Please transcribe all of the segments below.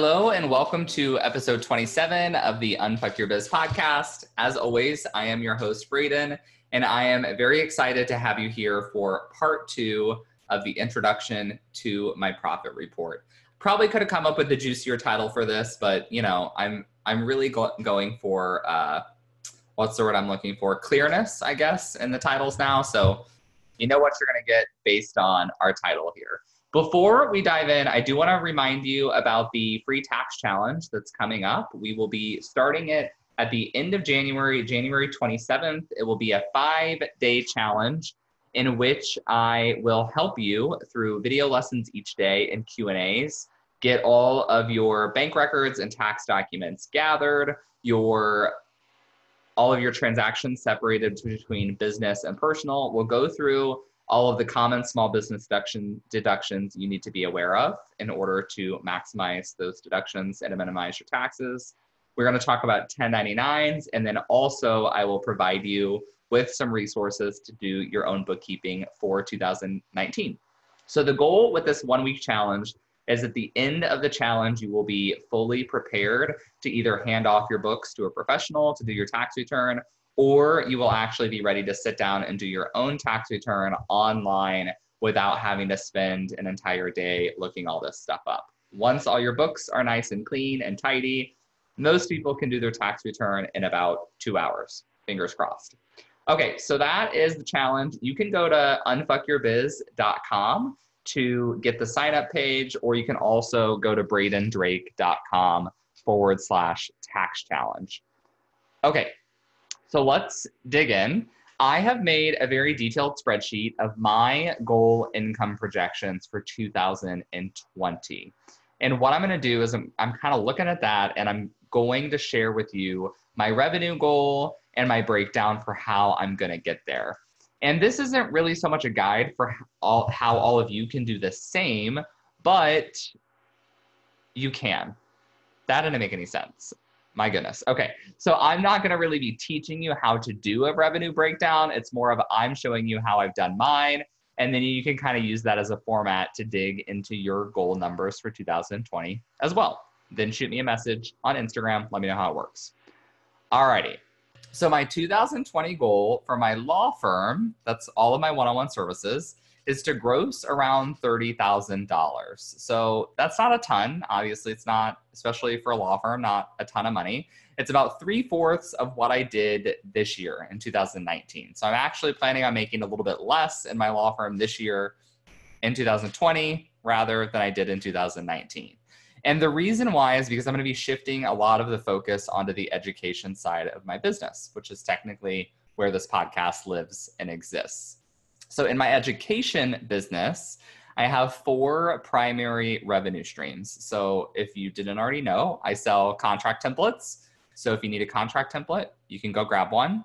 Hello, and welcome to episode 27 of the Unfuck Your Biz podcast. As always, I am your host, Braden, and I am very excited to have you here for part two of the introduction to my profit report probably could have come up with the juicier title for this, but you know, I'm I'm really go- going for uh, what's the word I'm looking for? Clearness, I guess, in the titles now. So you know what you're going to get based on our title here. Before we dive in, I do want to remind you about the free tax challenge that's coming up. We will be starting it at the end of January, January 27th. It will be a five day challenge in which I will help you through video lessons each day and Q&As get all of your bank records and tax documents gathered, your all of your transactions separated between business and personal. We'll go through all of the common small business deduction deductions you need to be aware of in order to maximize those deductions and to minimize your taxes. We're going to talk about 1099s and then also I will provide you with some resources to do your own bookkeeping for 2019. So the goal with this one week challenge is at the end of the challenge, you will be fully prepared to either hand off your books to a professional to do your tax return, or you will actually be ready to sit down and do your own tax return online without having to spend an entire day looking all this stuff up. Once all your books are nice and clean and tidy, most people can do their tax return in about two hours. Fingers crossed. Okay, so that is the challenge. You can go to unfuckyourbiz.com to get the sign up page, or you can also go to bradendrake.com forward slash tax challenge. Okay, so let's dig in. I have made a very detailed spreadsheet of my goal income projections for 2020. And what I'm going to do is I'm, I'm kind of looking at that and I'm going to share with you my revenue goal and my breakdown for how I'm going to get there. And this isn't really so much a guide for all, how all of you can do the same, but you can. That didn't make any sense. My goodness. Okay. So I'm not going to really be teaching you how to do a revenue breakdown. It's more of I'm showing you how I've done mine. And then you can kind of use that as a format to dig into your goal numbers for 2020 as well. Then shoot me a message on Instagram. Let me know how it works. Alrighty. So my 2020 goal for my law firm, that's all of my one-on-one services, is to gross around $30,000. So that's not a ton. Obviously, it's not, especially for a law firm, not a ton of money. It's about three fourths of what I did this year in 2019. So I'm actually planning on making a little bit less in my law firm this year in 2020 rather than I did in 2019. And the reason why is because I'm going to be shifting a lot of the focus onto the education side of my business, which is technically where this podcast lives and exists. So, in my education business, I have four primary revenue streams. So, if you didn't already know, I sell contract templates. So, if you need a contract template, you can go grab one.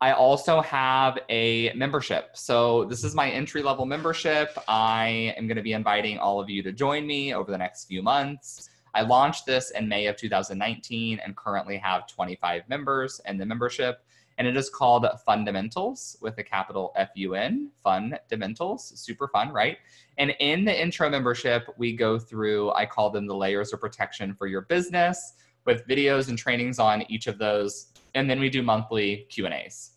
I also have a membership. So, this is my entry level membership. I am going to be inviting all of you to join me over the next few months. I launched this in May of 2019 and currently have 25 members in the membership. And it is called Fundamentals with a capital F U N, Fundamentals. Super fun, right? And in the intro membership, we go through, I call them the layers of protection for your business with videos and trainings on each of those and then we do monthly Q&As.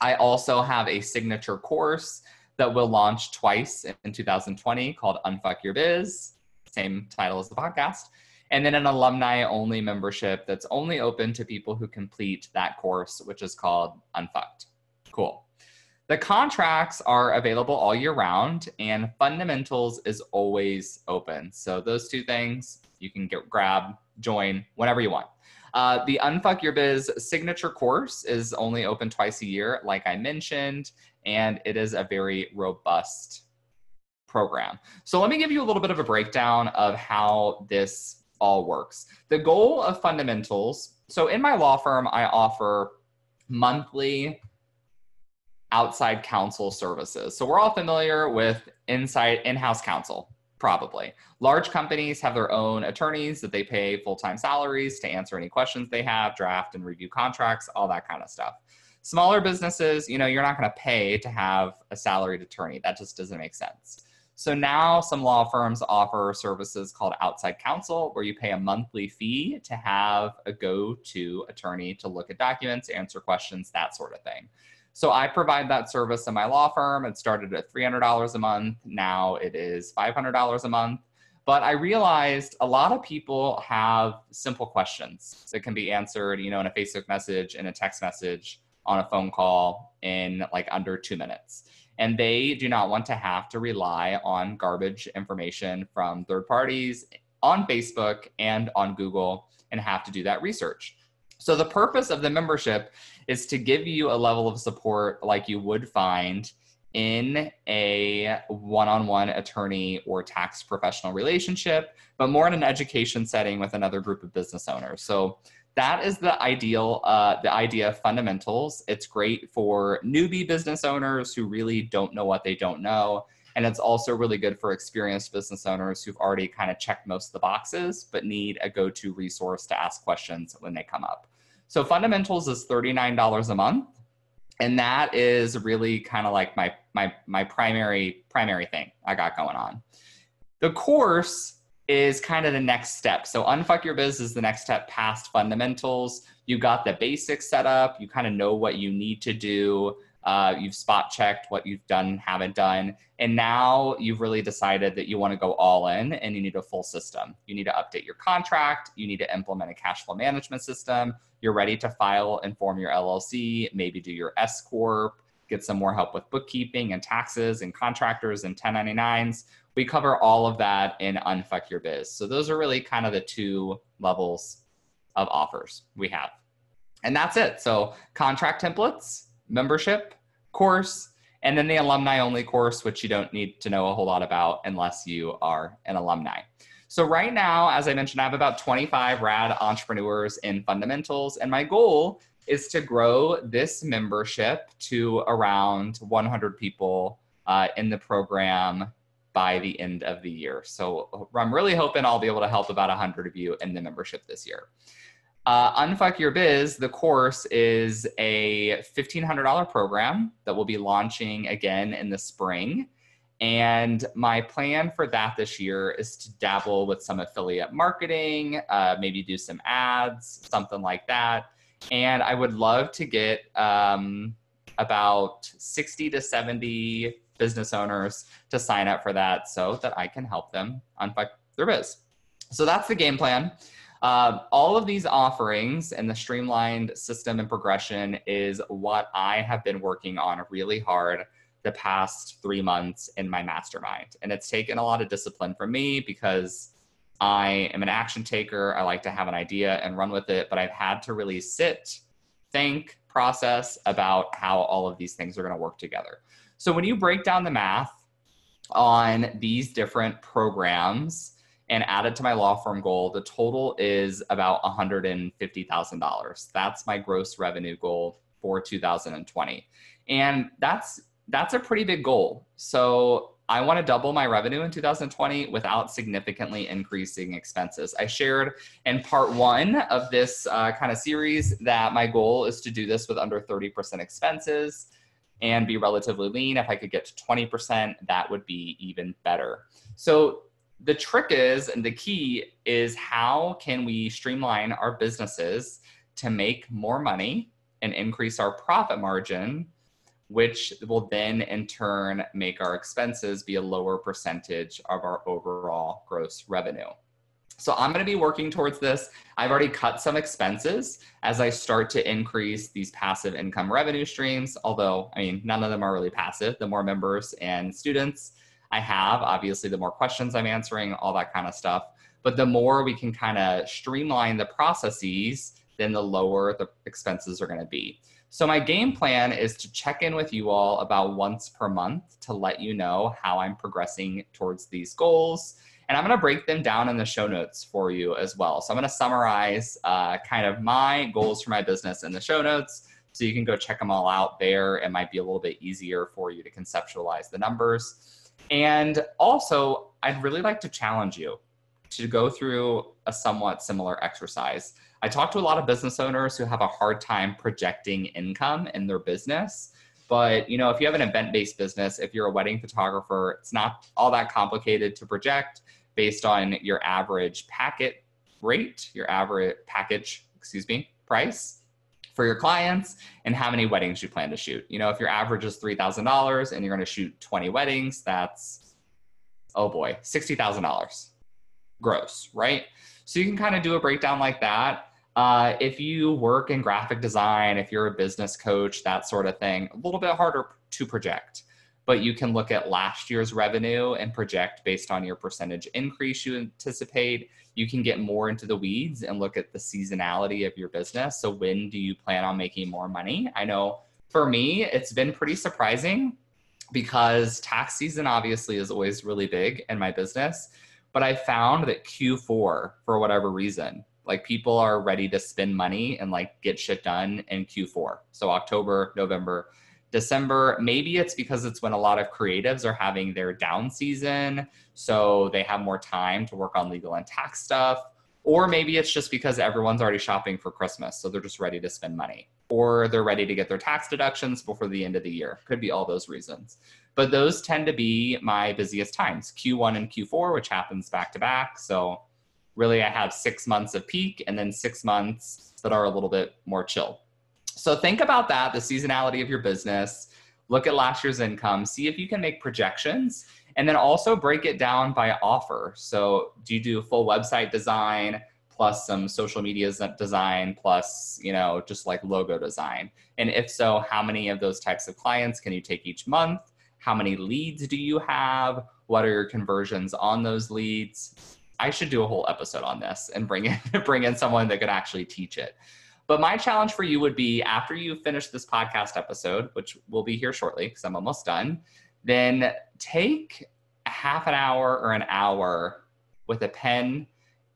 I also have a signature course that will launch twice in 2020 called Unfuck Your Biz, same title as the podcast. And then an alumni only membership that's only open to people who complete that course, which is called Unfucked. Cool. The contracts are available all year round, and fundamentals is always open. So, those two things you can get grab, join whenever you want. Uh, the Unfuck Your Biz signature course is only open twice a year, like I mentioned, and it is a very robust program. So let me give you a little bit of a breakdown of how this all works. The goal of fundamentals so in my law firm, I offer monthly outside counsel services. So we're all familiar with inside in-house counsel probably. Large companies have their own attorneys that they pay full time salaries to answer any questions they have, draft and review contracts, all that kind of stuff. Smaller businesses, you know, you're not going to pay to have a salaried attorney. That just doesn't make sense. So now some law firms offer services called outside counsel, where you pay a monthly fee to have a go to attorney to look at documents, answer questions, that sort of thing. So I provide that service in my law firm. It started at $300 a month. Now it is $500 a month. But I realized a lot of people have simple questions that can be answered, you know, in a Facebook message, in a text message, on a phone call in like under two minutes. And they do not want to have to rely on garbage information from third parties on Facebook and on Google and have to do that research. So the purpose of the membership is to give you a level of support like you would find in a one-on-one attorney or tax professional relationship, but more in an education setting with another group of business owners. So that is the ideal, uh, the idea of fundamentals. It's great for newbie business owners who really don't know what they don't know. And it's also really good for experienced business owners who've already kind of checked most of the boxes, but need a go to resource to ask questions when they come up. So fundamentals is $39 a month. And that is really kind of like my my my primary primary thing I got going on. The course is kind of the next step. So unfuck your biz is the next step past fundamentals. You got the basics set up, you kind of know what you need to do. Uh, you've spot checked what you've done, haven't done, and now you've really decided that you want to go all in and you need a full system. You need to update your contract, you need to implement a cash flow management system, you're ready to file and form your LLC, maybe do your S Corp, get some more help with bookkeeping and taxes and contractors and 1099s. We cover all of that in Unfuck Your Biz. So those are really kind of the two levels of offers we have. And that's it. So contract templates, membership course, and then the alumni only course, which you don't need to know a whole lot about unless you are an alumni. So right now, as I mentioned, I have about 25 rad entrepreneurs in fundamentals, and my goal is to grow this membership to around 100 people uh, in the program by the end of the year. So I'm really hoping I'll be able to help about 100 of you in the membership this year. Uh, Unfuck Your Biz, the course is a $1,500 program that will be launching again in the spring. And my plan for that this year is to dabble with some affiliate marketing, uh, maybe do some ads, something like that. And I would love to get um, about 60 to 70 business owners to sign up for that so that I can help them unfuck their biz. So that's the game plan. Uh, all of these offerings and the streamlined system and progression is what I have been working on really hard the past three months in my mastermind. And it's taken a lot of discipline from me because I am an action taker. I like to have an idea and run with it, but I've had to really sit, think, process about how all of these things are going to work together. So when you break down the math on these different programs and add it to my law firm goal, the total is about $150,000. That's my gross revenue goal for 2020. And that's that's a pretty big goal. So I want to double my revenue in 2020 without significantly increasing expenses. I shared in part one of this uh, kind of series that my goal is to do this with under 30% expenses and be relatively lean. If I could get to 20%, that would be even better. So the trick is, and the key is how can we streamline our businesses to make more money and increase our profit margin which will then in turn make our expenses be a lower percentage of our overall gross revenue. So I'm going to be working towards this. I've already cut some expenses as I start to increase these passive income revenue streams. Although, I mean, none of them are really passive. The more members and students I have, obviously, the more questions I'm answering, all that kind of stuff. But the more we can kind of streamline the processes, then the lower the expenses are going to be. So, my game plan is to check in with you all about once per month to let you know how I'm progressing towards these goals and I'm going to break them down in the show notes for you as well. So I'm going to summarize uh, kind of my goals for my business in the show notes. So you can go check them all out there. It might be a little bit easier for you to conceptualize the numbers. And also, I'd really like to challenge you to go through a somewhat similar exercise. I talk to a lot of business owners who have a hard time projecting income in their business. But you know, if you have an event-based business, if you're a wedding photographer, it's not all that complicated to project based on your average packet rate, your average package, excuse me, price for your clients and how many weddings you plan to shoot. You know, if your average is $3,000 and you're going to shoot 20 weddings, that's, oh boy, $60,000 gross, right? So you can kind of do a breakdown like that. Uh, if you work in graphic design, if you're a business coach, that sort of thing, a little bit harder to project but you can look at last year's revenue and project based on your percentage increase you anticipate. You can get more into the weeds and look at the seasonality of your business. So, when do you plan on making more money? I know for me, it's been pretty surprising because tax season obviously is always really big in my business. But I found that Q4, for whatever reason, like people are ready to spend money and like get shit done in Q4. So, October, November, December, maybe it's because it's when a lot of creatives are having their down season. So they have more time to work on legal and tax stuff. Or maybe it's just because everyone's already shopping for Christmas. So they're just ready to spend money. Or they're ready to get their tax deductions before the end of the year. Could be all those reasons. But those tend to be my busiest times Q1 and Q4, which happens back to back. So really, I have six months of peak and then six months that are a little bit more chill. So think about that, the seasonality of your business. Look at last year's income, see if you can make projections, and then also break it down by offer. So do you do full website design plus some social media design plus, you know, just like logo design? And if so, how many of those types of clients can you take each month? How many leads do you have? What are your conversions on those leads? I should do a whole episode on this and bring in bring in someone that could actually teach it. But my challenge for you would be after you finish this podcast episode, which will be here shortly because I'm almost done, then take half an hour or an hour with a pen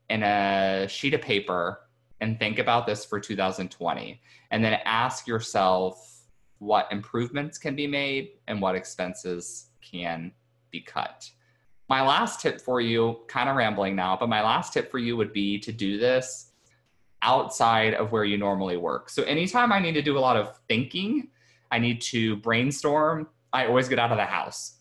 and a sheet of paper and think about this for 2020. And then ask yourself what improvements can be made and what expenses can be cut. My last tip for you, kind of rambling now, but my last tip for you would be to do this outside of where you normally work. So anytime I need to do a lot of thinking, I need to brainstorm, I always get out of the house.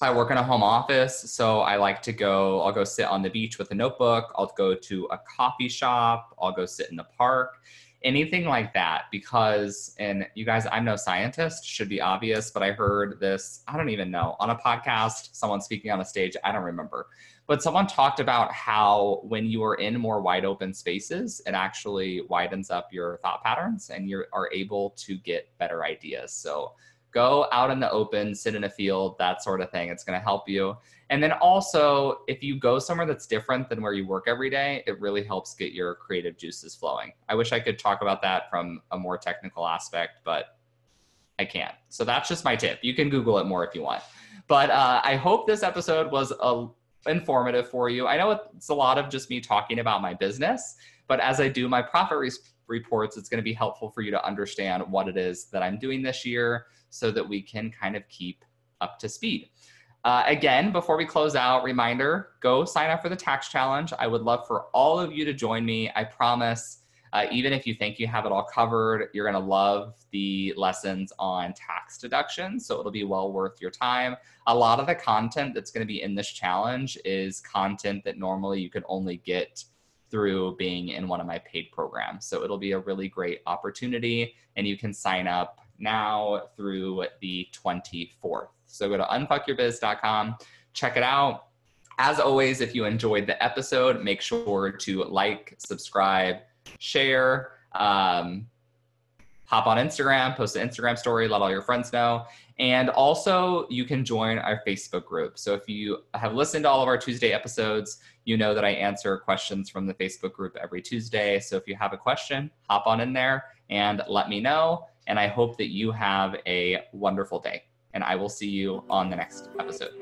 I work in a home office, so I like to go, I'll go sit on the beach with a notebook, I'll go to a coffee shop, I'll go sit in the park, anything like that. Because, and you guys, I'm no scientist, should be obvious, but I heard this, I don't even know, on a podcast, someone speaking on a stage, I don't remember but someone talked about how when you are in more wide open spaces, it actually widens up your thought patterns and you are able to get better ideas. So go out in the open, sit in a field, that sort of thing. It's going to help you. And then also, if you go somewhere that's different than where you work every day, it really helps get your creative juices flowing. I wish I could talk about that from a more technical aspect, but I can't. So that's just my tip. You can Google it more if you want. But uh, I hope this episode was a informative for you. I know it's a lot of just me talking about my business, but as I do my profit re- reports, it's going to be helpful for you to understand what it is that I'm doing this year so that we can kind of keep up to speed. Uh, again, before we close out, reminder go sign up for the tax challenge. I would love for all of you to join me. I promise uh, even if you think you have it all covered, you're going to love the lessons on tax deductions. So it'll be well worth your time. A lot of the content that's going to be in this challenge is content that normally you could only get through being in one of my paid programs. So it'll be a really great opportunity, and you can sign up now through the 24th. So go to unfuckyourbiz.com, check it out. As always, if you enjoyed the episode, make sure to like, subscribe, share. Um, hop on Instagram, post an Instagram story, let all your friends know. And also, you can join our Facebook group. So if you have listened to all of our Tuesday episodes, you know that I answer questions from the Facebook group every Tuesday. So if you have a question, hop on in there and let me know. And I hope that you have a wonderful day. And I will see you on the next episode.